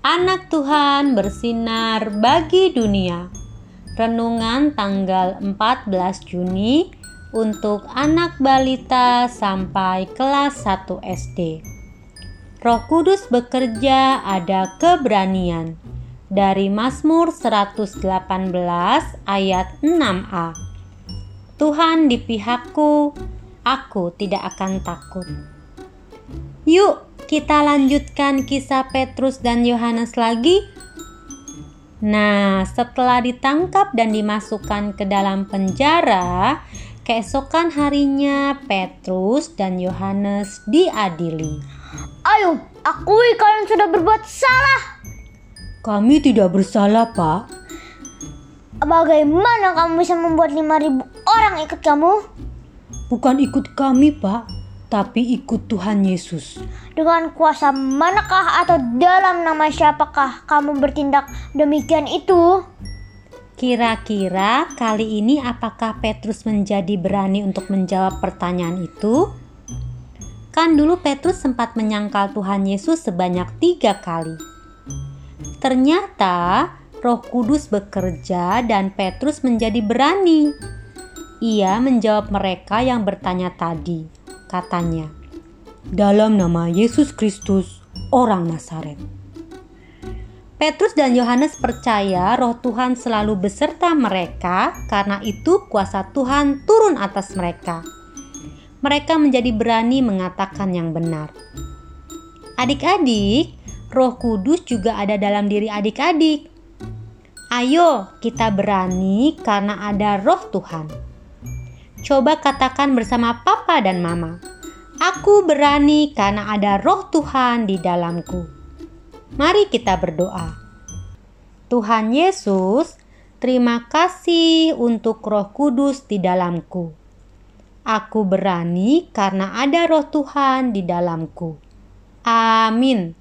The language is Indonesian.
anak Tuhan bersinar bagi dunia. Renungan tanggal 14 Juni untuk anak balita sampai kelas 1 SD. Roh Kudus bekerja ada keberanian. Dari Mazmur 118 ayat 6a. Tuhan di pihakku, aku tidak akan takut. Yuk, kita lanjutkan kisah Petrus dan Yohanes lagi. Nah, setelah ditangkap dan dimasukkan ke dalam penjara, keesokan harinya Petrus dan Yohanes diadili. Ayo, akui kalian sudah berbuat salah. Kami tidak bersalah, Pak. Bagaimana kamu bisa membuat 5000 orang ikut kamu? Bukan ikut kami, Pak, tapi ikut Tuhan Yesus. Dengan kuasa manakah atau dalam nama siapakah kamu bertindak demikian itu? Kira-kira kali ini apakah Petrus menjadi berani untuk menjawab pertanyaan itu? Kan dulu Petrus sempat menyangkal Tuhan Yesus sebanyak tiga kali. Ternyata Roh Kudus bekerja dan Petrus menjadi berani. Ia menjawab mereka yang bertanya tadi katanya, "Dalam nama Yesus Kristus, orang Nazaret." Petrus dan Yohanes percaya Roh Tuhan selalu beserta mereka, karena itu kuasa Tuhan turun atas mereka. Mereka menjadi berani mengatakan yang benar. Adik-adik, Roh Kudus juga ada dalam diri adik-adik. Ayo, kita berani karena ada Roh Tuhan. Coba katakan bersama papa dan mama. Aku berani karena ada roh Tuhan di dalamku. Mari kita berdoa. Tuhan Yesus, terima kasih untuk roh kudus di dalamku. Aku berani karena ada roh Tuhan di dalamku. Amin.